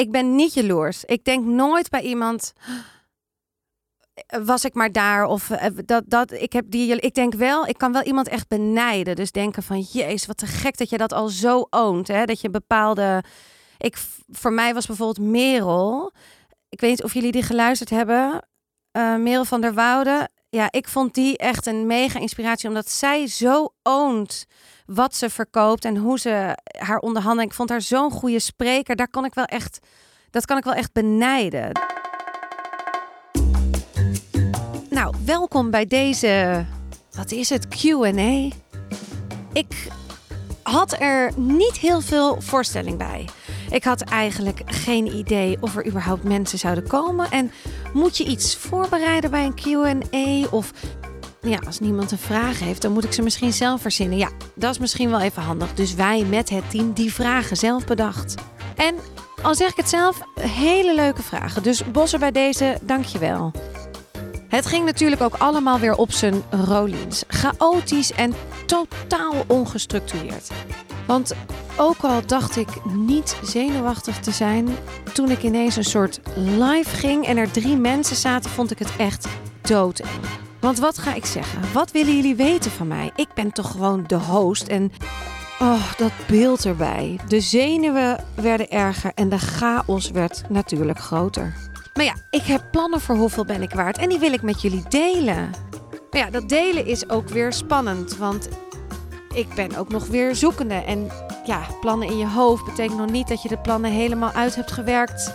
ik ben niet jaloers. Ik denk nooit bij iemand. Was ik maar daar of eh, dat, dat ik heb die. Ik denk wel, ik kan wel iemand echt benijden. Dus denken van, jezus, wat te gek dat je dat al zo oont. Hè? Dat je bepaalde. Ik, voor mij was bijvoorbeeld Merel. Ik weet niet of jullie die geluisterd hebben. Eh Merel van der Woude. Ja, ik vond die echt een mega inspiratie, omdat zij zo oont wat ze verkoopt en hoe ze haar onderhandeling. Ik vond haar zo'n goede spreker. Daar kan ik wel echt, dat kan ik wel echt benijden. Nou, welkom bij deze, wat is het, Q&A. Ik had er niet heel veel voorstelling bij. Ik had eigenlijk geen idee of er überhaupt mensen zouden komen. En moet je iets voorbereiden bij een Q&A of ja, als niemand een vraag heeft, dan moet ik ze misschien zelf verzinnen. Ja, dat is misschien wel even handig. Dus wij met het team die vragen zelf bedacht. En al zeg ik het zelf, hele leuke vragen. Dus Bossen bij deze, dankjewel. Het ging natuurlijk ook allemaal weer op zijn Rolins. Chaotisch en totaal ongestructureerd. Want ook al dacht ik niet zenuwachtig te zijn, toen ik ineens een soort live ging en er drie mensen zaten, vond ik het echt doodeng. Want wat ga ik zeggen? Wat willen jullie weten van mij? Ik ben toch gewoon de host en oh, dat beeld erbij. De zenuwen werden erger en de chaos werd natuurlijk groter. Maar ja, ik heb plannen voor hoeveel ben ik waard en die wil ik met jullie delen. Maar ja, dat delen is ook weer spannend, want ik ben ook nog weer zoekende. En ja, plannen in je hoofd betekent nog niet dat je de plannen helemaal uit hebt gewerkt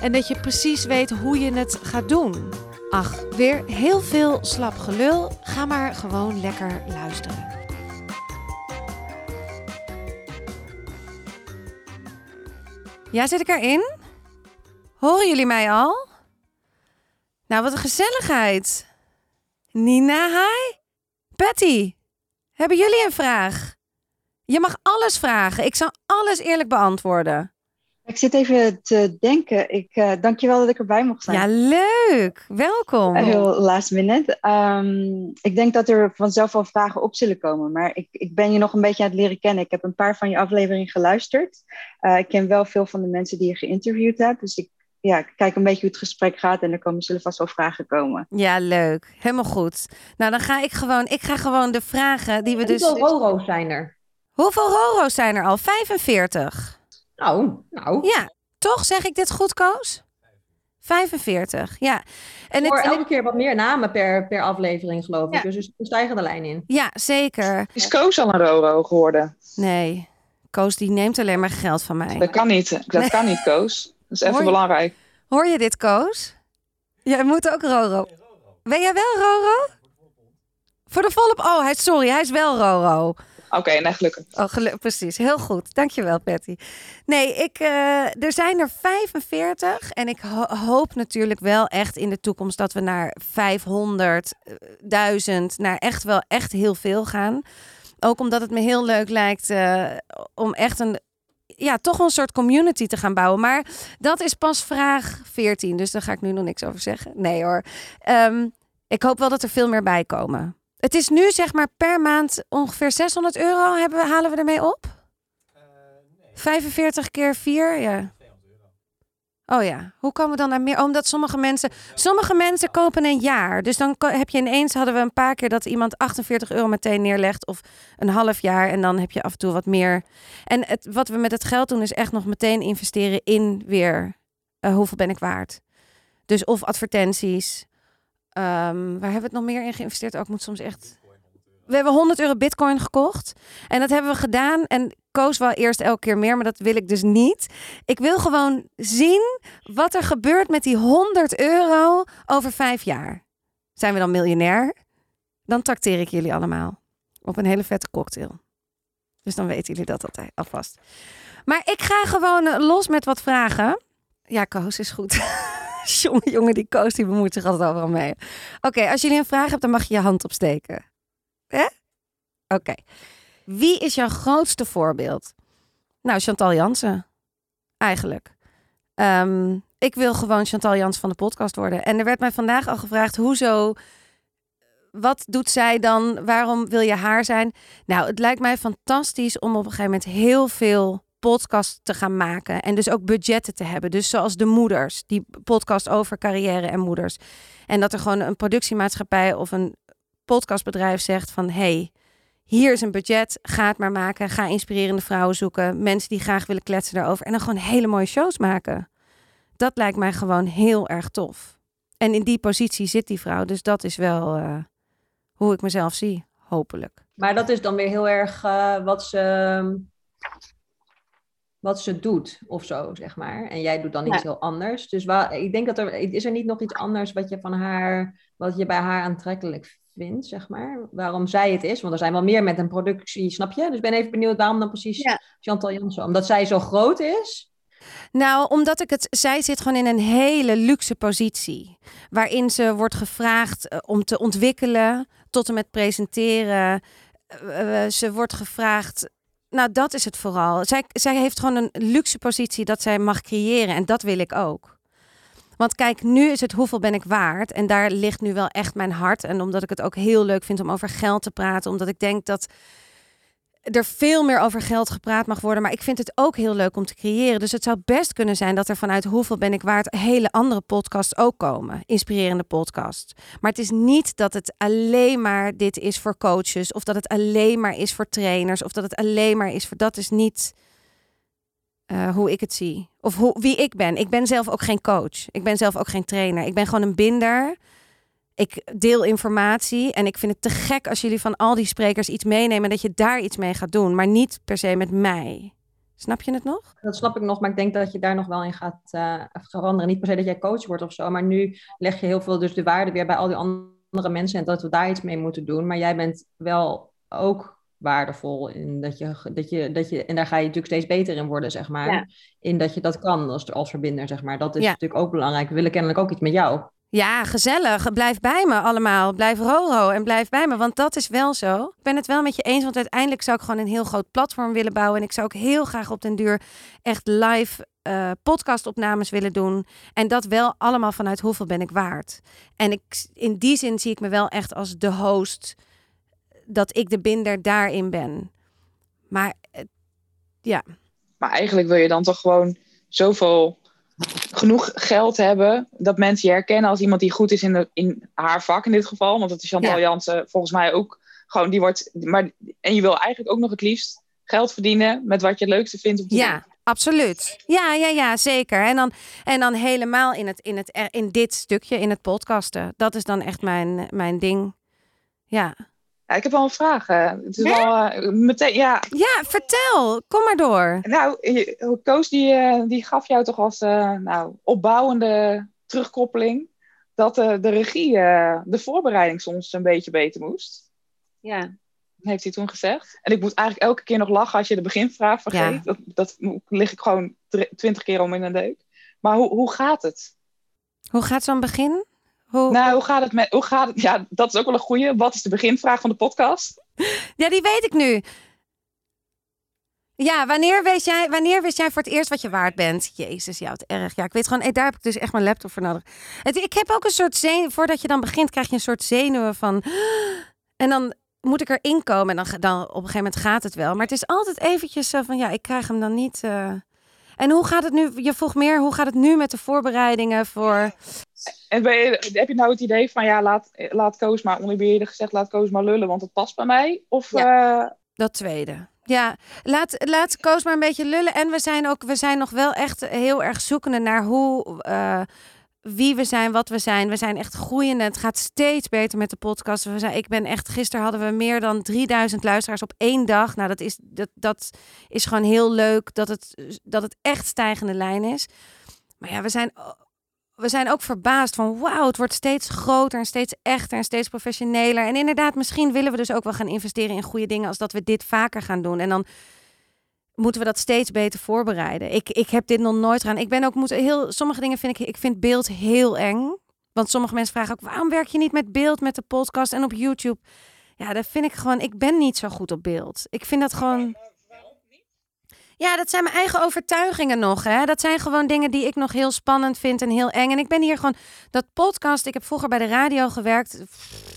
en dat je precies weet hoe je het gaat doen. Ach, weer heel veel slap gelul. Ga maar gewoon lekker luisteren. Ja, zit ik erin? Horen jullie mij al? Nou, wat een gezelligheid. Nina, hi. Patty, hebben jullie een vraag? Je mag alles vragen. Ik zal alles eerlijk beantwoorden. Ik zit even te denken. Ik, uh, dankjewel dat ik erbij mocht zijn. Ja, leuk. Welkom. Heel last minute. Um, ik denk dat er vanzelf wel vragen op zullen komen. Maar ik, ik ben je nog een beetje aan het leren kennen. Ik heb een paar van je afleveringen geluisterd. Uh, ik ken wel veel van de mensen die je geïnterviewd hebt. Dus ik ja, kijk een beetje hoe het gesprek gaat. En er komen, zullen vast wel vragen komen. Ja, leuk. Helemaal goed. Nou, dan ga ik gewoon, ik ga gewoon de vragen die we dus... Hoeveel Roro's zijn er? Hoeveel Roro's zijn er al? 45. Nou, nou. Ja, toch zeg ik dit goed, Koos? 45, ja. En Voor het, elke keer wat meer namen per, per aflevering, geloof ik. Dus er een stijgende lijn in. Ja, zeker. Is Koos al een Roro geworden? Nee, Koos die neemt alleen maar geld van mij. Dat kan niet. Dat Nee. kan niet, Koos. Dat is even Hoor je- belangrijk. Hoor je dit, Koos? Jij moet ook Roro. Ben jij wel Roro? Voor de volop... Oh, hij, sorry, hij is wel Roro. Oké, nee, gelukkig. Oh, precies. Heel goed. Dankjewel, Patty. Nee, ik, eh, er zijn er 45. En ik ho- hoop natuurlijk wel echt in de toekomst dat we naar 500, eh, 1000, naar echt wel echt heel veel gaan. Ook omdat het me heel leuk lijkt eh, om echt een, ja, toch een soort community te gaan bouwen. Maar dat is pas vraag 14. Dus daar ga ik nu nog niks over zeggen. Nee hoor. Ehm, ik hoop wel dat er veel meer bij komen. Het is nu zeg maar per maand ongeveer 600 euro hebben halen we ermee op? 45 keer 4, ja. Oh ja, hoe komen we dan naar meer? Oh, Omdat sommige mensen, sommige mensen kopen een jaar. Dus dan heb je ineens, hadden we een paar keer dat iemand 48 euro meteen neerlegt of een half jaar. En dan heb je af en toe wat meer. En het, wat we met het geld doen is echt nog meteen investeren in weer eh, hoeveel ben ik waard. Dus of advertenties. Ehm, waar hebben we het nog meer in geïnvesteerd? Ook moet soms echt. We hebben 100 euro bitcoin gekocht. En dat hebben we gedaan. En Koos wel eerst elke keer meer, maar dat wil ik dus niet. Ik wil gewoon zien wat er gebeurt met die 100 euro over vijf jaar. Zijn we dan miljonair? Dan trakteer ik jullie allemaal op een hele vette cocktail. Dus dan weten jullie dat altijd alvast. Maar ik ga gewoon eh, los met wat vragen. Ja, Koos is goed. jongen, jongen, die Koos die bemoeit zich altijd overal mee. Oké, als jullie een vraag hebt, dan mag je je hand opsteken. Oké. Wie is jouw grootste voorbeeld? Nou, Chantal Jansen. Eigenlijk. Ehm, ik wil gewoon Chantal Jansen van de podcast worden. En er werd mij vandaag al gevraagd, hoezo... Wat doet zij dan? Waarom wil je haar zijn? Nou, het lijkt mij fantastisch om op een gegeven moment heel veel podcast te gaan maken. En dus ook budgetten te hebben. Dus zoals de moeders, die podcast over carrière en moeders. En dat er gewoon een productiemaatschappij of een podcastbedrijf zegt van... hey, hier is een budget, ga het maar maken. Ga inspirerende vrouwen zoeken. Mensen die graag willen kletsen daarover. En dan gewoon hele mooie shows maken. Dat lijkt mij gewoon heel erg tof. En in die positie zit die vrouw. Dus dat is wel uh, hoe ik mezelf zie, hopelijk. Maar dat is dan weer heel erg uh, wat ze wat ze doet of zo, zeg maar. En jij doet dan iets heel anders. Dus waar, ik denk dat er is er niet nog iets anders wat je van haar, wat je bij haar aantrekkelijk vindt, zeg maar. Waarom zij het is. Want er zijn wel meer met een productie, snap je? Dus ik ben even benieuwd waarom dan precies ja. Chantal Jansen. Omdat zij zo groot is. Nou, omdat ik het. Zij zit gewoon in een hele luxe positie. Waarin ze wordt gevraagd eh, om te ontwikkelen tot en met presenteren. Uh, ze wordt gevraagd nou, dat is het vooral. Zij, zij heeft gewoon een luxe positie dat zij mag creëren. En dat wil ik ook. Want kijk, nu is het hoeveel ben ik waard? En daar ligt nu wel echt mijn hart. En omdat ik het ook heel leuk vind om over geld te praten. Omdat ik denk dat er veel meer over geld gepraat mag worden. Maar ik vind het ook heel leuk om te creëren. Dus het zou best kunnen zijn dat er vanuit hoeveel ben ik waard hele andere podcasts ook komen. Inspirerende podcasts. Maar het is niet dat het alleen maar dit is voor coaches. Of dat het alleen maar is voor trainers. Of dat het alleen maar is voor. Dat is niet uh, hoe ik het zie. Of hoe, wie ik ben. Ik ben zelf ook geen coach. Ik ben zelf ook geen trainer. Ik ben gewoon een binder ik deel informatie en ik vind het te gek als jullie van al die sprekers iets meenemen dat je daar iets mee gaat doen, maar niet per se met mij. Snap je het nog? Dat snap ik nog, maar ik denk dat je daar nog wel in gaat uh, veranderen. Niet per se dat jij coach wordt of zo, maar nu leg je heel veel dus de waarde weer bij al die andere mensen en dat we daar iets mee moeten doen. Maar jij bent wel ook waardevol in dat je, dat je, dat je en daar ga je natuurlijk steeds beter in worden, zeg maar. In dat je dat kan als, als verbinder, zeg maar. Dat is natuurlijk ook belangrijk. We willen kennelijk ook iets met jou. Ja, gezellig. Blijf bij me allemaal. Blijf Roro en blijf bij me. Want dat is wel zo. Ik ben het wel met je eens. Want uiteindelijk zou ik gewoon een heel groot platform willen bouwen. En ik zou ook heel graag op den duur echt live uh, podcastopnames willen doen. En dat wel allemaal vanuit hoeveel ben ik waard. En ik, in die zin zie ik me wel echt als de host. Dat ik de binder daarin ben. Maar uh, ja. Maar eigenlijk wil je dan toch gewoon zoveel genoeg geld hebben dat mensen je herkennen als iemand die goed is in, de, in haar vak in dit geval. Want dat is Chantal ja. Jansen volgens mij ook gewoon, die wordt, maar, en je wil eigenlijk ook nog het liefst geld verdienen met wat je het leukste vindt om te ja. doen. Absoluut. Ja, ja, ja, zeker. En dan, en dan helemaal in, het, in, het, in dit stukje, in het podcasten. Dat is dan echt mijn, mijn ding. Ja. Ja, ik heb wel een vraag. Het is wel uh, meteen, ja. Ja, vertel. Kom maar door. Nou, Koos die, uh, die gaf jou toch als uh, nou, opbouwende terugkoppeling dat de regie de voorbereiding soms een beetje beter moest. Ja. Heeft hij toen gezegd. En ik moet eigenlijk elke keer nog lachen als je de beginvraag vergeet. Ja. Dat, dat lig ik gewoon twintig keer om in een deuk. Maar hoe, hoe gaat het? Hoe gaat zo'n begin? Hoe, nou, hoe gaat het met. Hoe gaat het, ja, dat is ook wel een goede. Wat is de beginvraag van de podcast? Ja, die weet ik nu. Ja, wanneer wist, jij, wanneer wist jij voor het eerst wat je waard bent? Jezus, ja, wat erg. Ja, ik weet gewoon, daar heb ik dus echt mijn laptop voor nodig. Het, ik heb ook een soort zenuw, voordat je dan begint, krijg je een soort zenuwen van. En dan moet ik erin komen en dan, dan op een gegeven moment gaat het wel. Maar het is altijd eventjes zo van, ja, ik krijg hem dan niet. Uh... En hoe gaat het nu? Je vroeg meer, hoe gaat het nu met de voorbereidingen voor. En je, heb je nou het idee van ja, laat, laat Koos maar, oneerbiedig gezegd, laat Koos maar lullen, want het past bij mij? Of, ja, uh... dat tweede. Ja, laat, laat Koos maar een beetje lullen. En we zijn ook, we zijn nog wel echt heel erg zoekende naar hoe, uh, wie we zijn, wat we zijn. We zijn echt groeiende. Het gaat steeds beter met de podcast. We zijn, ik ben echt, gisteren hadden we meer dan 3000 luisteraars op één dag. Nou, dat is, dat, dat is gewoon heel leuk dat het, dat het echt stijgende lijn is. Maar ja, we zijn we zijn ook verbaasd van wauw, het wordt steeds groter en steeds echter en steeds professioneler. En inderdaad, misschien willen we dus ook wel gaan investeren in goede dingen als dat we dit vaker gaan doen. En dan moeten we dat steeds beter voorbereiden. Ik, ik heb dit nog nooit gedaan. Ik ben ook moet heel sommige dingen vind ik ik vind beeld heel eng. Want sommige mensen vragen ook waarom werk je niet met beeld met de podcast en op YouTube? Ja, dat vind ik gewoon. Ik ben niet zo goed op beeld. Ik vind dat gewoon. Ja, dat zijn mijn eigen overtuigingen nog. Hè? Dat zijn gewoon dingen die ik nog heel spannend vind en heel eng. En ik ben hier gewoon dat podcast. Ik heb vroeger bij de radio gewerkt.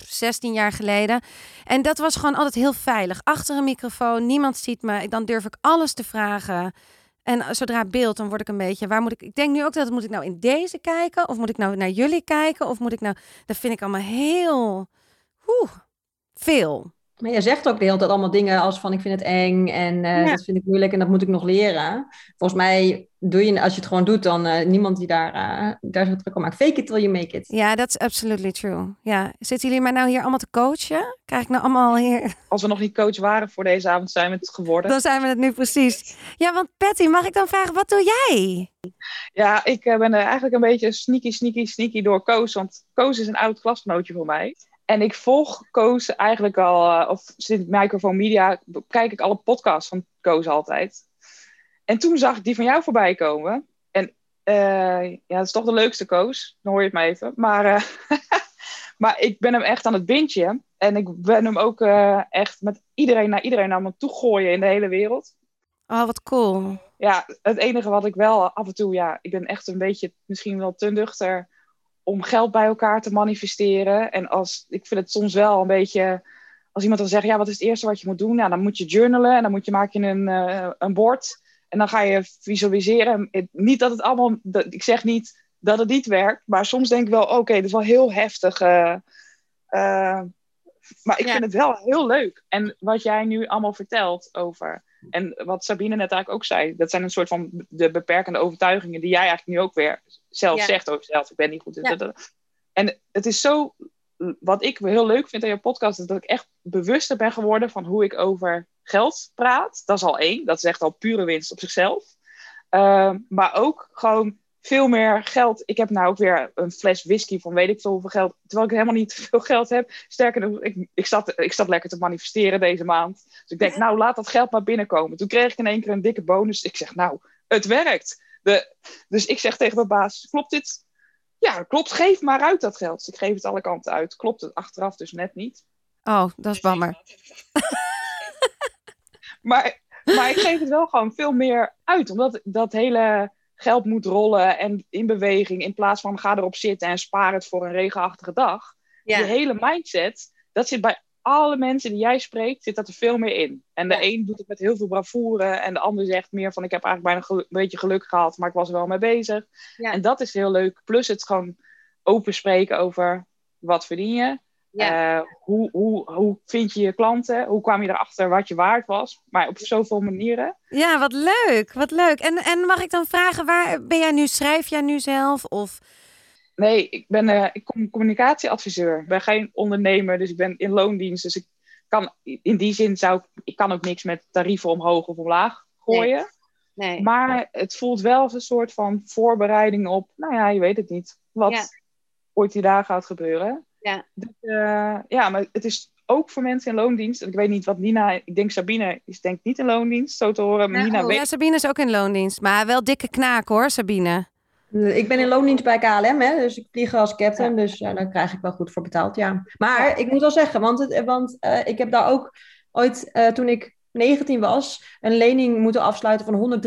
16 jaar geleden. En dat was gewoon altijd heel veilig. Achter een microfoon, niemand ziet me. Dan durf ik alles te vragen. En zodra beeld, dan word ik een beetje. Waar moet ik? Ik denk nu ook dat moet ik nou in deze kijken, of moet ik nou naar jullie kijken, of moet ik nou? Dat vind ik allemaal heel, oeh, veel. Maar je zegt ook de hele tijd allemaal dingen als van ik vind het eng en uh, dat vind ik moeilijk en dat moet ik nog leren. Volgens mij doe je, als je het gewoon doet, dan uh, niemand die daar, uh, daar zo druk om maakt. Fake it till you make it. Ja, dat is absolutely true. Ja. Zitten jullie mij nou hier allemaal te coachen? Krijg ik nou allemaal hier... Als we nog niet coach waren voor deze avond, zijn we het geworden. Dan zijn we het nu precies. Ja, want Patty, mag ik dan vragen, wat doe jij? Ja, ik ben eigenlijk een beetje sneaky, sneaky, sneaky door Koos. Want Koos is een oud klasgenootje voor mij. En ik volg Koos eigenlijk al, of sinds Microphone Media, kijk ik alle podcasts van Koos altijd. En toen zag ik die van jou voorbij komen. En uh, ja, dat is toch de leukste Koos. Dan hoor je het maar even. Maar, uh, maar ik ben hem echt aan het bintje. En ik ben hem ook uh, echt met iedereen naar iedereen naar me toe gooien in de hele wereld. Oh, wat cool. Ja, het enige wat ik wel af en toe, ja, ik ben echt een beetje misschien wel te nuchter om geld bij elkaar te manifesteren. En als, ik vind het soms wel een beetje, als iemand dan zegt, ja, wat is het eerste wat je moet doen? Nou, dan moet je journalen en dan moet je maken een, uh, een bord. En dan ga je visualiseren. Niet dat het allemaal, ik zeg niet dat het niet werkt, maar soms denk ik wel, oké, okay, dit is wel heel heftig. Uh, uh, maar ik ja. vind het wel heel leuk. En wat jij nu allemaal vertelt over, en wat Sabine net eigenlijk ook zei, dat zijn een soort van de beperkende overtuigingen die jij eigenlijk nu ook weer zelf ja. zegt over jezelf. Ik ben niet goed. Ja. En het is zo, wat ik heel leuk vind aan je podcast, is dat ik echt bewuster ben geworden van hoe ik over geld praat. Dat is al één, dat is echt al pure winst op zichzelf. Uh, maar ook gewoon veel meer geld. Ik heb nou ook weer een fles whisky van weet ik veel hoeveel geld. Terwijl ik helemaal niet veel geld heb. Sterker nog, ik, ik, zat, ik zat lekker te manifesteren deze maand. Dus ik denk, nou laat dat geld maar binnenkomen. Toen kreeg ik in één keer een dikke bonus. Ik zeg, nou, het werkt. De, dus ik zeg tegen mijn baas, klopt dit? Ja, klopt. Geef maar uit dat geld. Dus ik geef het alle kanten uit. Klopt het achteraf dus net niet. Oh, dat is bammer. maar, maar ik geef het wel gewoon veel meer uit. Omdat dat hele geld moet rollen en in beweging. In plaats van ga erop zitten en spaar het voor een regenachtige dag. Ja. Die hele mindset, dat zit bij alle mensen die jij spreekt, zit dat er veel meer in. En de ja. een doet het met heel veel bravoure en de ander zegt meer van ik heb eigenlijk bijna een beetje geluk gehad, maar ik was er wel mee bezig. Ja. En dat is heel leuk. Plus het gewoon open spreken over wat verdien je. Ja. Uh, hoe, hoe, hoe vind je je klanten? Hoe kwam je erachter wat je waard was? Maar op zoveel manieren. Ja, wat leuk. Wat leuk. En, en mag ik dan vragen, waar ben jij nu? Schrijf jij nu zelf? Of... Nee, ik ben uh, ik kom communicatieadviseur. Ik ben geen ondernemer, dus ik ben in loondienst. Dus ik kan in die zin zou ik, ik kan ook niks met tarieven omhoog of omlaag gooien. Nee. nee. Maar het voelt wel als een soort van voorbereiding op, nou ja, je weet het niet. Wat ja. ooit die daar gaat gebeuren. Ja. Dus, uh, ja, maar het is ook voor mensen in loondienst. Ik weet niet wat Nina, ik denk Sabine is denk niet in loondienst, zo te horen. Maar ja, Nina oh, weet... ja, Sabine is ook in loondienst, maar wel dikke knaak hoor, Sabine. Ik ben in loondienst bij KLM, hè, dus ik vlieg als captain, dus uh, daar krijg ik wel goed voor betaald, ja. Maar ja. ik moet wel zeggen, want, het, want uh, ik heb daar ook ooit, uh, toen ik 19 was, een lening moeten afsluiten van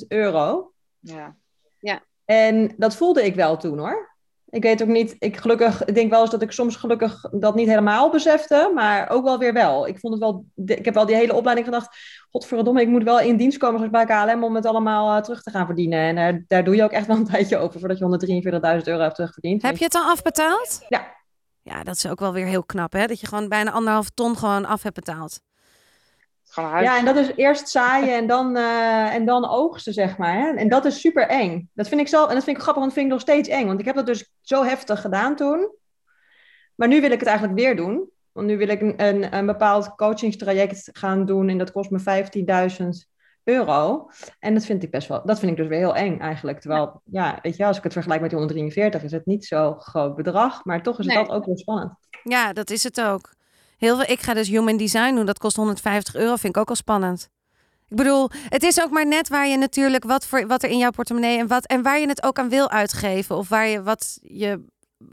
143.000 euro. Ja. ja. En dat voelde ik wel toen hoor. Ik weet ook niet, ik, gelukkig, ik denk wel eens dat ik soms gelukkig dat niet helemaal besefte, maar ook wel weer wel. Ik vond het wel, ik heb wel die hele opleiding gedacht, godverdomme, ik moet wel in dienst komen bij KLM om het allemaal uh, terug te gaan verdienen. En uh, daar doe je ook echt wel een tijdje over voordat je 143.000 euro hebt terugverdiend. Heb je het dan afbetaald? Ja. Ja, dat is ook wel weer heel knap, hè? Dat je gewoon bijna anderhalf ton gewoon af hebt betaald. Ja, en dat is eerst zaaien en dan, uh, en dan oogsten, zeg maar. Hè? En dat is super eng. Dat vind ik zelf, en dat vind ik grappig, want dat vind ik nog steeds eng. Want ik heb dat dus zo heftig gedaan toen. Maar nu wil ik het eigenlijk weer doen. Want nu wil ik een, een, een bepaald coachingstraject gaan doen en dat kost me 15.000 euro. En dat vind ik best wel, dat vind ik dus weer heel eng eigenlijk. Terwijl, ja, weet je, als ik het vergelijk met die 143 is het niet zo groot bedrag, maar toch is nee. dat ook wel spannend. Ja, dat is het ook. Heel veel, ik ga dus human design doen. Dat kost 150 euro. Vind ik ook al spannend. Ik bedoel, het is ook maar net waar je natuurlijk wat, voor, wat er in jouw portemonnee en wat en waar je het ook aan wil uitgeven. Of waar je wat je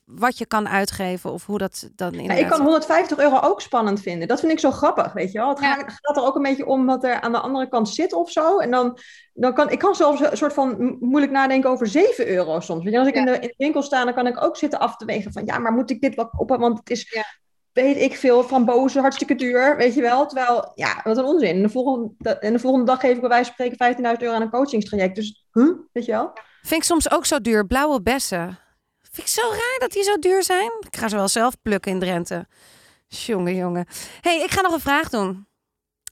wat je kan uitgeven of hoe dat dan Ja, inderdaad... ik kan 150 euro ook spannend vinden. Dat vind ik zo grappig, weet je wel. Het Ja. gaat, er ook een beetje om wat er aan de andere kant zit of zo. En dan, dan kan ik kan zelfs een soort van mo- moeilijk nadenken over 7 euro soms. Weet je, als ik in, de, in de winkel sta, dan kan ik ook zitten af te wegen van... Ja, maar moet ik dit wel op? Want het is. Weet ik veel, frambozen, hartstikke duur, weet je wel. Terwijl, ja, wat een onzin. En de volgende, de, en de volgende dag geef ik bij wijze van spreken 15.000 euro aan een coachingstraject. Dus, huh? weet je wel? Vind ik soms ook zo duur. Blauwe bessen. Vind ik zo raar dat die zo duur zijn. Ik ga ze wel zelf plukken in Drenthe. Jongen, jongen. hey, ik ga nog een vraag doen.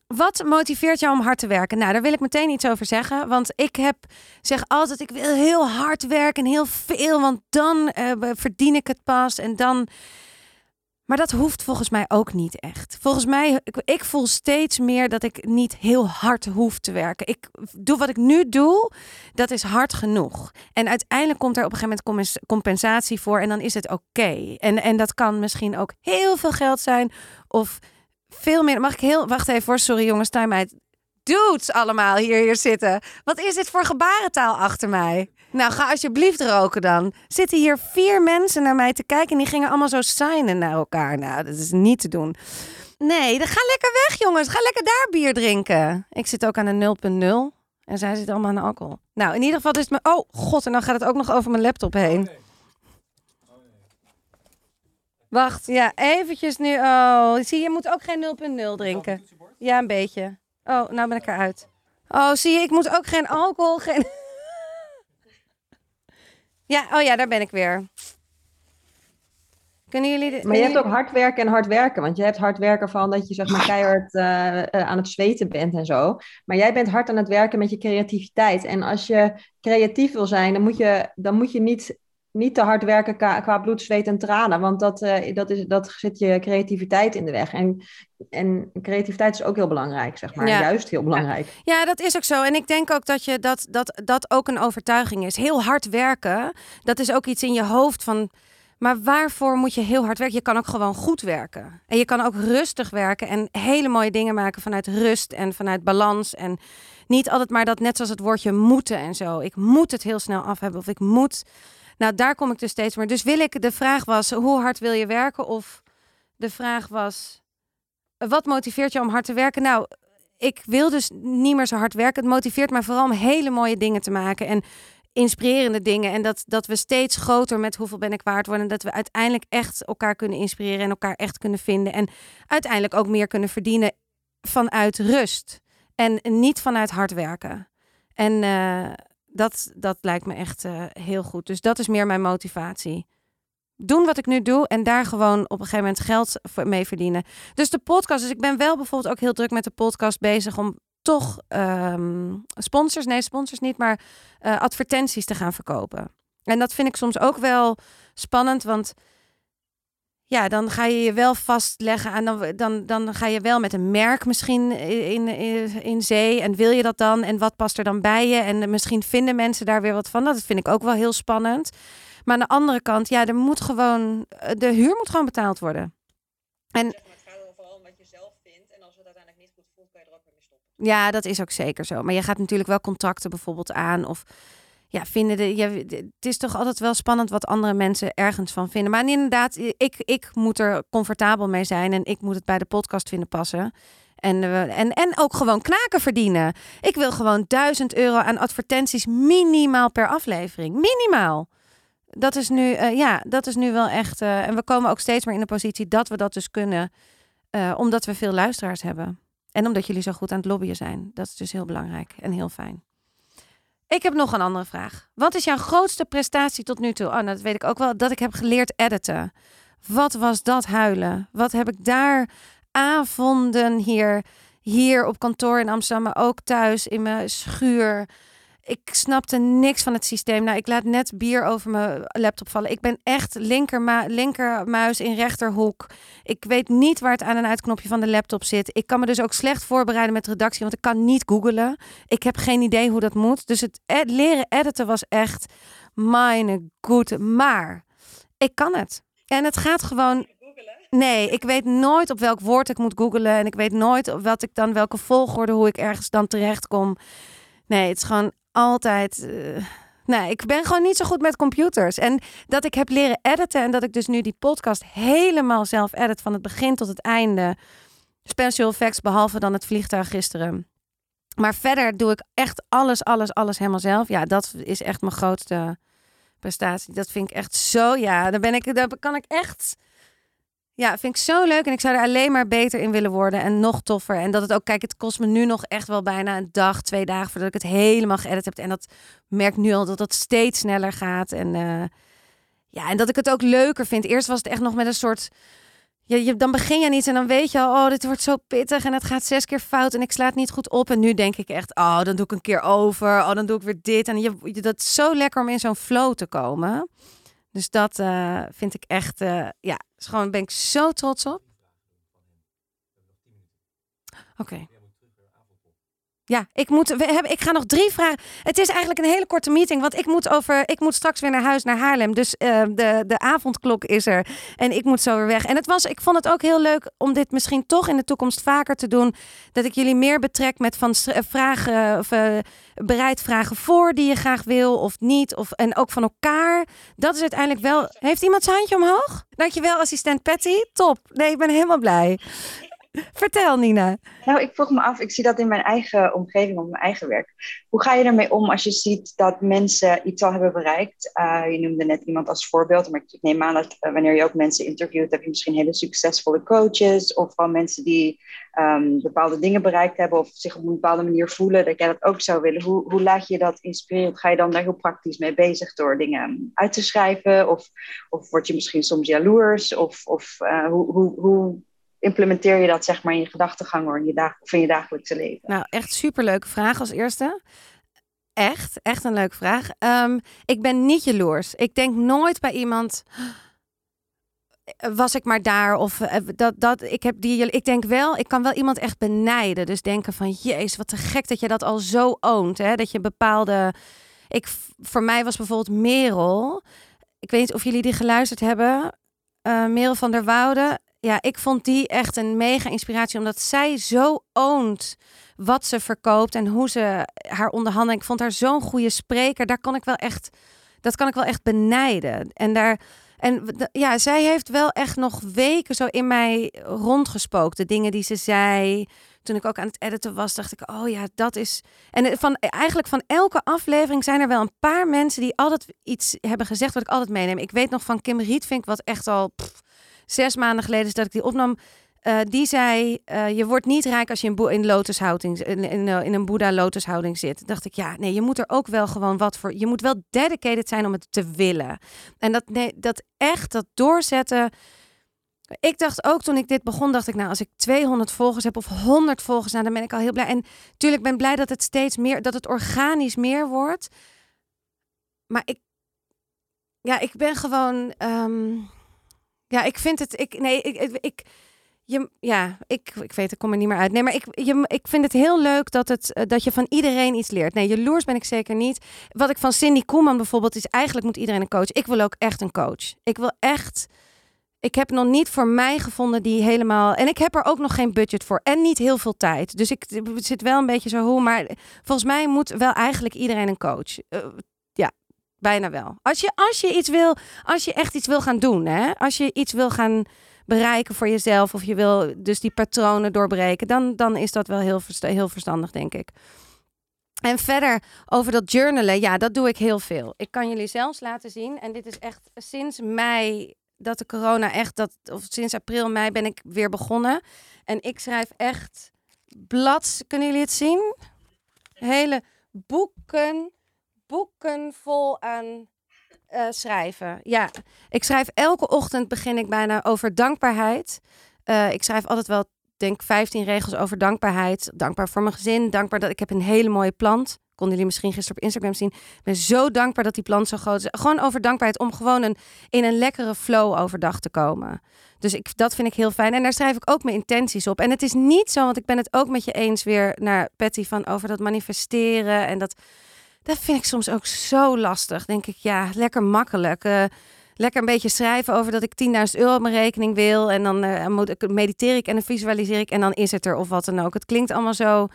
Wat motiveert jou om hard te werken? Nou, daar wil ik meteen iets over zeggen. Want ik heb, zeg altijd, ik wil heel hard werken en heel veel. Want dan eh, verdien ik het pas en dan... Maar dat hoeft volgens mij ook niet echt. Volgens mij, ik, ik voel steeds meer dat ik niet heel hard hoef te werken. Ik doe wat ik nu doe, dat is hard genoeg. En uiteindelijk komt er op een gegeven moment compensatie voor en dan is het oké. En, en dat kan misschien ook heel veel geld zijn of veel meer. Mag ik heel, wacht even voor, sorry jongens, time out. Dudes allemaal hier, hier zitten. Wat is dit voor gebarentaal achter mij? Nou, ga alsjeblieft roken dan. Zitten hier vier mensen naar mij te kijken en die gingen allemaal zo signen naar elkaar. Nou, dat is niet te doen. Nee, dan ga lekker weg jongens. Ga lekker daar bier drinken. Ik zit ook aan een 0.0 en zij zitten allemaal aan de alcohol. Nou, in ieder geval is het me... Oh, god, en dan gaat het ook nog over mijn laptop heen. Wacht, ja, eventjes nu. Oh, zie je, je moet ook geen 0.0 drinken. Ja, een beetje. Oh, nou ben ik eruit. Oh, zie je, ik moet ook geen alcohol, geen... ja, oh ja, daar ben ik weer. Kunnen jullie... dit- Maar je hebt ook hard werken en hard werken. Want je hebt hard werken van dat je zeg maar keihard eh, eh, aan het zweten bent en zo. Maar jij bent hard aan het werken met je creativiteit. En als je creatief wil zijn, dan moet je, dan moet je niet, niet te hard werken qua, bloed, zweet en tranen. Want dat, eh, dat, is, dat zit je creativiteit in de weg. En, en creativiteit is ook heel belangrijk, zeg maar. Ja. Juist heel belangrijk. Ja, dat is ook zo. En ik denk ook dat je dat, dat, dat ook een overtuiging is. Heel hard werken, dat is ook iets in je hoofd van. Maar waarvoor moet je heel hard werken? Je kan ook gewoon goed werken. En je kan ook rustig werken en hele mooie dingen maken vanuit rust en vanuit balans. En niet altijd maar dat, net zoals het woordje moeten en zo. Ik moet het heel snel af hebben of ik moet. Nou, daar kom ik dus steeds meer. Dus wil ik, de vraag was, hoe hard wil je werken? Of de vraag was, wat motiveert je om hard te werken? Nou, ik wil dus niet meer zo hard werken. Het motiveert mij vooral om hele mooie dingen te maken en inspirerende dingen. En dat, dat we steeds groter met hoeveel ben ik waard worden. En dat we uiteindelijk echt elkaar kunnen inspireren en elkaar echt kunnen vinden. En uiteindelijk ook meer kunnen verdienen vanuit rust. En niet vanuit hard werken. En eh, dat, dat lijkt me echt eh, heel goed. Dus dat is meer mijn motivatie. Doen wat ik nu doe en daar gewoon op een gegeven moment geld mee verdienen. Dus de podcast. Dus ik ben wel bijvoorbeeld ook heel druk met de podcast bezig om toch ehm, sponsors, nee sponsors niet, maar eh, advertenties te gaan verkopen. En dat vind ik soms ook wel spannend, want ja, dan ga je je wel vastleggen en dan, dan, dan ga je wel met een merk misschien in, in, in zee. En wil je dat dan? En wat past er dan bij je? En misschien vinden mensen daar weer wat van. Dat vind ik ook wel heel spannend. Maar aan de andere kant, ja, er moet gewoon, de huur moet gewoon betaald worden. En Het gaat vooral om wat je zelf vindt. En als het uiteindelijk niet goed voelt, kan je er ook mee stoppen. Ja, dat is ook zeker zo. Maar je gaat natuurlijk wel contacten bijvoorbeeld aan. Of ja, vinden de. Ja, het is toch altijd wel spannend wat andere mensen ergens van vinden. Maar inderdaad, ik, ik moet er comfortabel mee zijn. En ik moet het bij de podcast vinden passen. En, eh, en, en ook gewoon knaken verdienen. Ik wil gewoon 1000 euro aan advertenties minimaal per aflevering. Minimaal. Dat is nu, eh, ja, dat is nu wel echt. eh, en we komen ook steeds meer in de positie dat we dat dus kunnen. omdat we veel luisteraars hebben. En omdat jullie zo goed aan het lobbyen zijn. Dat is dus heel belangrijk en heel fijn. Ik heb nog een andere vraag. Wat is jouw grootste prestatie tot nu toe? Oh, dat weet ik ook wel. Dat ik heb geleerd editen. Wat was dat huilen? Wat heb ik daar avonden hier, hier op kantoor in Amsterdam, maar ook thuis in mijn schuur. Ik snapte niks van het systeem. Nou, ik laat net bier over mijn laptop vallen. Ik ben echt linkerma linkermuis in rechterhoek. Ik weet niet waar het aan- en uitknopje van de laptop zit. Ik kan me dus ook slecht voorbereiden met redactie, want ik kan niet googlen. Ik heb geen idee hoe dat moet. Dus het ed- leren editen was echt mijn goed. Maar ik kan het. En het gaat gewoon. Nee, ik weet nooit op welk woord ik moet googlen. En ik weet nooit wat ik dan, welke volgorde, hoe ik ergens dan terecht kom. Nee, het is gewoon altijd. Nee, ik ben gewoon niet zo goed met computers. En dat ik heb leren editen en dat ik dus nu die podcast helemaal zelf edit van het begin tot het einde. Special effects, behalve dan het vliegtuig gisteren. Maar verder doe ik echt alles, alles, alles helemaal zelf. Ja, dat is echt mijn grootste prestatie. Dat vind ik echt zo, ja, dan ben ik, daar kan ik echt ja, vind ik zo leuk. En ik zou er alleen maar beter in willen worden. En nog toffer. En dat het ook, kijk, het kost me nu nog echt wel bijna een dag, twee dagen voordat ik het helemaal geëdit heb. En dat merk nu al dat dat steeds sneller gaat. En uh, ja, en dat ik het ook leuker vind. Eerst was het echt nog met een soort. Je, je, dan begin je niet en dan weet je al, oh, dit wordt zo pittig en het gaat zes keer fout en ik sla het niet goed op. En nu denk ik echt, oh, dan doe ik een keer over, oh, dan doe ik weer dit. En je, dat is zo lekker om in zo'n flow te komen. Dus dat uh, vind ik echt, uh, ja, is gewoon ben ik zo trots op. Oké. Ja, ik, moet, we hebben, ik ga nog drie vragen. Het is eigenlijk een hele korte meeting, want ik moet, over, ik moet straks weer naar huis, naar Haarlem. Dus uh, de, de avondklok is er en ik moet zo weer weg. En het was, ik vond het ook heel leuk om dit misschien toch in de toekomst vaker te doen. Dat ik jullie meer betrek met van eh, vragen, of uh, bereid vragen voor die je graag wil of niet. Of, en ook van elkaar. Dat is uiteindelijk wel... Heeft iemand zijn handje omhoog? Dankjewel, assistent Patty. Top. Nee, ik ben helemaal blij. Vertel, Nina. Nou, ik vroeg me af, ik zie dat in mijn eigen omgeving, op mijn eigen werk. Hoe ga je ermee om als je ziet dat mensen iets al hebben bereikt? Uh, je noemde net iemand als voorbeeld, maar ik neem aan dat uh, wanneer je ook mensen interviewt, heb je misschien hele succesvolle coaches of van mensen die um, bepaalde dingen bereikt hebben of zich op een bepaalde manier voelen, dat jij dat ook zou willen. Hoe, hoe laat je dat inspireren? Ga je dan daar heel praktisch mee bezig door dingen uit te schrijven? Of, of word je misschien soms jaloers? Of, of uh, hoe, hoe, hoe implementeer je dat zeg maar in je gedachtegang in je, dag, of in je dagelijkse leven? Nou, echt superleuke vraag als eerste. Echt, echt een leuke vraag. Um, ik ben niet jaloers. Ik denk nooit bij iemand was ik maar daar of uh, dat, dat ik heb die ik denk wel ik kan wel iemand echt benijden dus denken van jezus wat te gek dat je dat al zo oont hè dat je bepaalde ik voor mij was bijvoorbeeld Merel ik weet niet of jullie die geluisterd hebben uh, Merel van der Woude ja, ik vond die echt een mega inspiratie, omdat zij zo oont wat ze verkoopt en hoe ze haar onderhandelt. Ik vond haar zo'n goede spreker. Daar kan ik wel echt, dat kan ik wel echt benijden. En daar, en ja, zij heeft wel echt nog weken zo in mij rondgespookt. De dingen die ze zei. Toen ik ook aan het editen was, dacht ik, oh ja, dat is. En van eigenlijk van elke aflevering zijn er wel een paar mensen die altijd iets hebben gezegd wat ik altijd meeneem. Ik weet nog van Kim Rietvink, wat echt al zes maanden geleden dat ik die opnam. Uh, die zei: uh, Je wordt niet rijk als je in, in, lotushouding, in, in, in een Boeddha-lotushouding zit. Dacht ik: Ja, nee, je moet er ook wel gewoon wat voor. Je moet wel dedicated zijn om het te willen. En dat, nee, dat echt, dat doorzetten. Ik dacht ook toen ik dit begon, dacht ik, nou, als ik 200 volgers heb of 100 volgers, nou, dan ben ik al heel blij. En natuurlijk ben ik blij dat het steeds meer, dat het organisch meer wordt. Maar ik, ja, ik ben gewoon. Um, ja, ik vind het. Ik, nee, ik, ik, je, ja, ik, ik weet, ik kom er niet meer uit. Nee, maar ik, je, ik vind het heel leuk dat, het, eh, dat je van iedereen iets leert. Nee, jaloers ben ik zeker niet. Wat ik van Cindy Koeman bijvoorbeeld is, eigenlijk moet iedereen een coach. Ik wil ook echt een coach. Ik wil echt. Ik heb nog niet voor mij gevonden die helemaal. En ik heb er ook nog geen budget voor. En niet heel veel tijd. Dus ik zit wel een beetje zo hoe. Maar volgens mij moet wel eigenlijk iedereen een coach. Uh, Bijna wel. Als je, als je iets wil, als je echt iets wil gaan doen, hè? als je iets wil gaan bereiken voor jezelf, of je wil dus die patronen doorbreken, dan, dan is dat wel heel, heel verstandig, denk ik. En verder over dat journalen, ja, dat doe ik heel veel. Ik kan jullie zelfs laten zien, en dit is echt sinds mei dat de corona echt, dat, of sinds april, mei ben ik weer begonnen. En ik schrijf echt blad, kunnen jullie het zien? Hele boeken boeken vol aan uh, schrijven. Ja, ik schrijf elke ochtend begin ik bijna over dankbaarheid. Uh, ik schrijf altijd wel, denk 15 regels over dankbaarheid. Dankbaar voor mijn gezin. Dankbaar dat ik heb een hele mooie plant. Konden jullie misschien gisteren op Instagram zien. Ik ben zo dankbaar dat die plant zo groot is. Gewoon over dankbaarheid om gewoon een, in een lekkere flow overdag te komen. Dus ik, dat vind ik heel fijn. En daar schrijf ik ook mijn intenties op. En het is niet zo, want ik ben het ook met je eens weer naar Patty van over dat manifesteren en dat dat vind ik soms ook zo lastig. Denk ik, ja, lekker makkelijk. Uh, lekker een beetje schrijven over dat ik 10.000 euro op mijn rekening wil. En dan uh, mediteer ik en dan visualiseer ik en dan is het er of wat dan ook. Het klinkt allemaal zo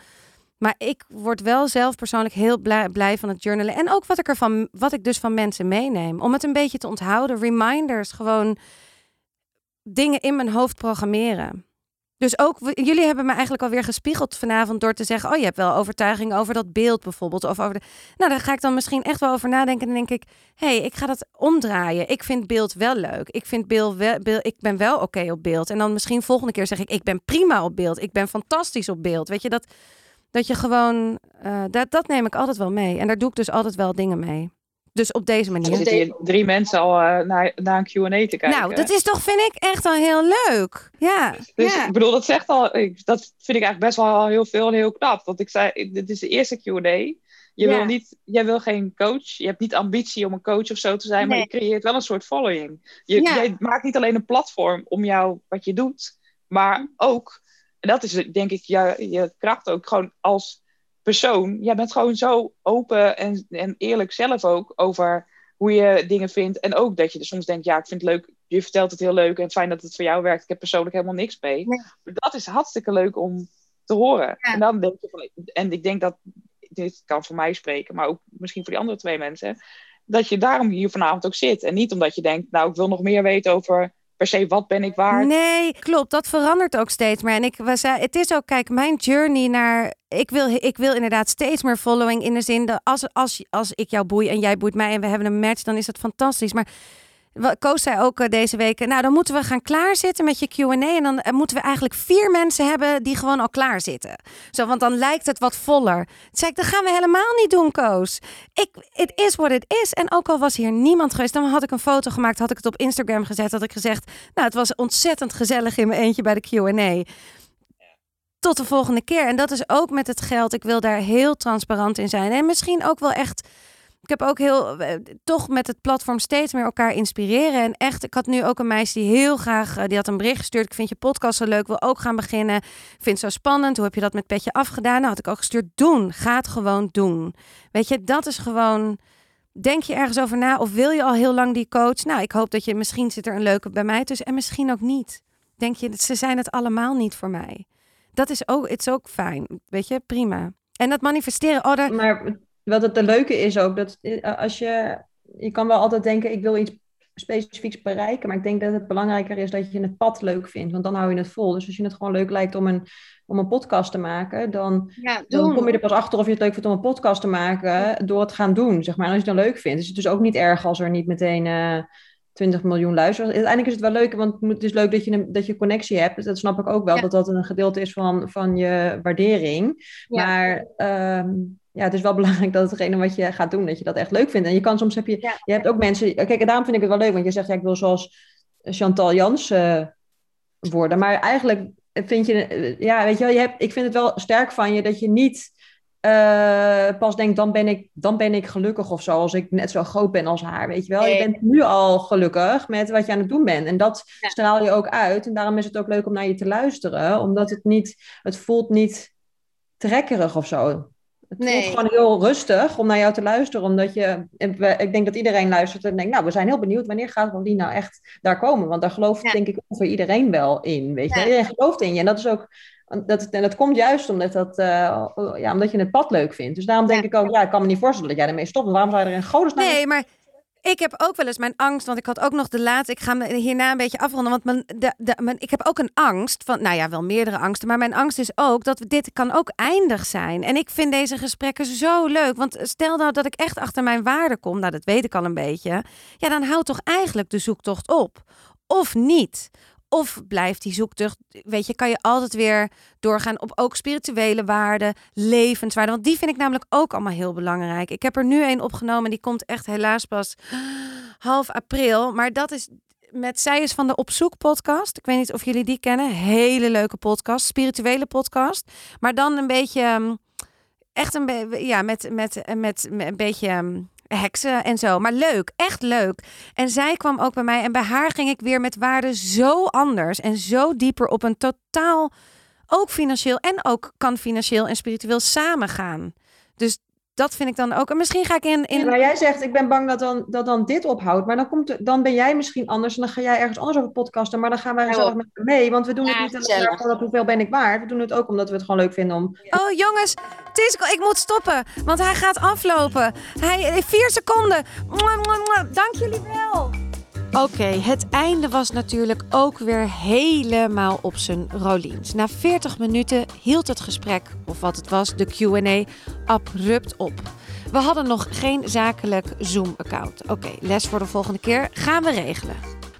Maar ik word wel zelf persoonlijk heel blij, blij van het journalen. En ook wat ik, ervan, wat ik dus van mensen meeneem. Om het een beetje te onthouden. Reminders, gewoon dingen in mijn hoofd programmeren. Dus ook, jullie hebben me eigenlijk alweer gespiegeld vanavond door te zeggen: Oh, je hebt wel overtuiging over dat beeld bijvoorbeeld. Of over de... Nou, daar ga ik dan misschien echt wel over nadenken. En dan denk ik: hey, ik ga dat omdraaien. Ik vind beeld wel leuk. Ik vind beeld wel, ik ben wel oké op beeld. En dan misschien volgende keer zeg ik: Ik ben prima op beeld. Ik ben fantastisch op beeld. Weet je dat? Dat je gewoon, uh, dat, dat neem ik altijd wel mee. En daar doe ik dus altijd wel dingen mee. Dus op deze manier. Er zitten hier drie mensen al uh, naar, naar een Q&A te kijken. Nou, dat is toch, vind ik, echt al heel leuk. Ja. Dus ja. ik bedoel, dat zegt al, dat vind ik eigenlijk best wel heel veel en heel knap. Want ik zei, dit is de eerste Q&A. Je ja. wil niet, jij wil geen coach. Je hebt niet ambitie om een coach of zo te zijn, nee. maar je creëert wel een soort following. Je, ja. Jij maakt niet alleen een platform om jou, wat je doet, maar ook, en dat is denk ik je, je kracht ook, gewoon als persoon. Jij bent gewoon zo open en, en eerlijk zelf ook over hoe je dingen vindt. En ook dat je er soms denkt, ja, ik vind het leuk. Je vertelt het heel leuk en fijn dat het voor jou werkt. Ik heb persoonlijk helemaal niks mee. Nee. Maar dat is hartstikke leuk om te horen. Ja. En dan denk je van, en ik denk dat, dit kan voor mij spreken, maar ook misschien voor die andere twee mensen, dat je daarom hier vanavond ook zit. En niet omdat je denkt, nou, ik wil nog meer weten over per se wat ben ik waard. Nee, klopt. Dat verandert ook steeds meer. En ik was, het is ook, kijk, mijn journey naar. Ik wil, ik wil inderdaad steeds meer following in de zin dat als, als, als ik jou boei en jij boeit mij en we hebben een match, dan is dat fantastisch. Maar Koos zei ook deze week, nou dan moeten we gaan klaarzitten met je Q&A en dan moeten we eigenlijk vier mensen hebben die gewoon al klaar zitten. Zo, want dan lijkt het wat voller. Zei ik, dat gaan we helemaal niet doen, Koos. Ik, is what it is. En ook al was hier niemand geweest, dan had ik een foto gemaakt, had ik het op Instagram gezet, had ik gezegd, nou het was ontzettend gezellig in mijn eentje bij de Q&A. Tot de volgende keer. En dat is ook met het geld. Ik wil daar heel transparant in zijn. En misschien ook wel echt heb ook heel, toch met het platform steeds meer elkaar inspireren. En echt, ik had nu ook een meisje die heel graag, die had een bericht gestuurd. Ik vind je podcast zo leuk, wil ook gaan beginnen. Vind het zo spannend. Hoe heb je dat met Petje afgedaan? Nou, had ik ook gestuurd. Doen. Ga het gewoon doen. Weet je, dat is gewoon. Denk je ergens over na of wil je al heel lang die coach? Nou, ik hoop dat je misschien zit er een leuke bij mij tussen en misschien ook niet. Denk je, ze zijn het allemaal niet voor mij. Dat is ook, het is ook fijn. Weet je, prima. En dat manifesteren, oh, daar... Maar wat het de leuke is ook, dat als je, je kan wel altijd denken, ik wil iets specifieks bereiken, maar ik denk dat het belangrijker is dat je het pad leuk vindt, want dan hou je het vol. Dus als je het gewoon leuk lijkt om een, om een podcast te maken, dan, ja, dan kom je er pas achter of je het leuk vindt om een podcast te maken door het gaan doen, zeg maar. En als je het dan leuk vindt, is het dus ook niet erg als er niet meteen... Uh, 20 miljoen luisteraars. Uiteindelijk is het wel leuk, want het is leuk dat je een, dat je connectie hebt. Dat snap ik ook wel, ja. dat dat een gedeelte is van, van je waardering. Ja. Maar um, ja, het is wel belangrijk dat hetgene wat je gaat doen, dat je dat echt leuk vindt. En je kan soms heb je, ja. je hebt ook mensen. Kijk, en daarom vind ik het wel leuk, want je zegt ja, ik wil zoals Chantal Jans uh, worden. Maar eigenlijk vind je, ja, weet je wel, je hebt, ik vind het wel sterk van je dat je niet uh, pas denkt, dan ben, ik, dan ben ik gelukkig of zo, als ik net zo groot ben als haar, weet je wel. Nee. Je bent nu al gelukkig met wat je aan het doen bent. En dat ja. straal je ook uit. En daarom is het ook leuk om naar je te luisteren, omdat het niet, het voelt niet trekkerig of zo. Het nee. voelt gewoon heel rustig om naar jou te luisteren. Omdat je, ik denk dat iedereen luistert en denkt, nou, we zijn heel benieuwd wanneer gaat die nou echt daar komen. Want daar gelooft ja. denk ik voor iedereen wel in. Weet je, ja. iedereen gelooft in je. En dat is ook, dat, en dat komt juist omdat, dat, uh, ja, omdat je het pad leuk vindt. Dus daarom denk ik ook, ja, ik kan me niet voorstellen dat jij ermee stopt. Waarom zou je er in godesnaam... Nee, maar ik heb ook wel eens mijn angst, want ik had ook nog de laatste. Ik ga me hierna een beetje afronden, want mijn, de, de, mijn, ik heb ook een angst van, nou ja, wel meerdere angsten, maar mijn angst is ook dat dit kan ook eindig zijn. En ik vind deze gesprekken zo leuk, want stel nou dat ik echt achter mijn waarde kom, nou dat weet ik al een beetje, ja, dan houdt toch eigenlijk de zoektocht op, of niet. Of blijft die zoektocht, weet je, kan je altijd weer doorgaan op ook spirituele waarden, levenswaarden. Want die vind ik namelijk ook allemaal heel belangrijk. Ik heb er nu een opgenomen, die komt echt helaas pas half april. Maar dat is met Zij is van de Op Zoek podcast. Ik weet niet of jullie die kennen. Hele leuke podcast, spirituele podcast. Maar dan een beetje, echt een beetje, ja, met, met, met, met een beetje heksen en zo. Maar leuk, echt leuk. En zij kwam ook bij mij en bij haar ging ik weer met waarden zo anders en zo dieper op een totaal, ook financieel en ook kan financieel en spiritueel samengaan. Dus dat vind ik dan ook. En misschien ga ik in. in... Maar jij zegt, ik ben bang dat dan, dat dan dit ophoudt. Maar dan, komt, dan ben jij misschien anders. En dan ga jij ergens anders over podcasten. Maar dan gaan wij zelf met mee. Want we doen Ja, het niet alleen gezellig. maar voor dat hoeveel ben ik waard. We doen het ook omdat we het gewoon leuk vinden om... Oh jongens, Tisco, ik moet stoppen. Want hij gaat aflopen. Hij, vier seconden. Dank jullie wel. Oké, het einde was natuurlijk ook weer helemaal op zijn Rolins. Na 40 minuten hield het gesprek, of wat het was, de Q&A, abrupt op. We hadden nog geen zakelijk Zoom-account. Oké, les voor de volgende keer gaan we regelen.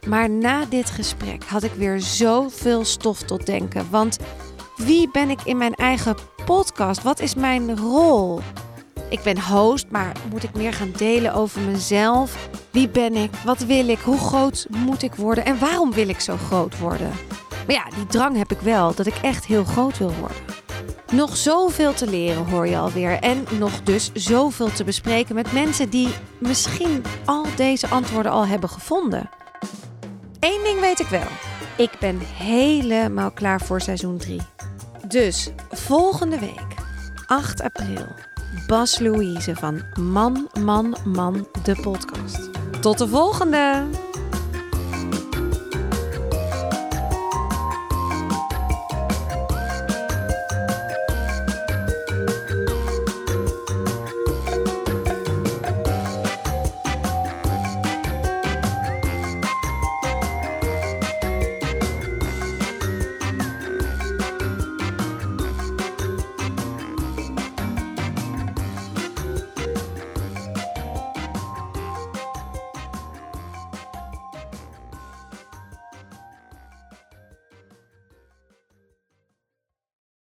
Maar na dit gesprek had ik weer zoveel stof tot denken. Want wie ben ik in mijn eigen podcast? Wat is mijn rol? Ik ben host, maar moet ik meer gaan delen over mezelf? Wie ben ik? Wat wil ik? Hoe groot moet ik worden? En waarom wil ik zo groot worden? Maar ja, die drang heb ik wel, dat ik echt heel groot wil worden. Nog zoveel te leren hoor je alweer. En nog dus zoveel te bespreken met mensen die misschien al deze antwoorden al hebben gevonden. Eén ding weet ik wel. Ik ben helemaal klaar voor seizoen 3. Dus volgende week, 8 april, Bas Louise van Man, Man, Man, de podcast. Tot de volgende!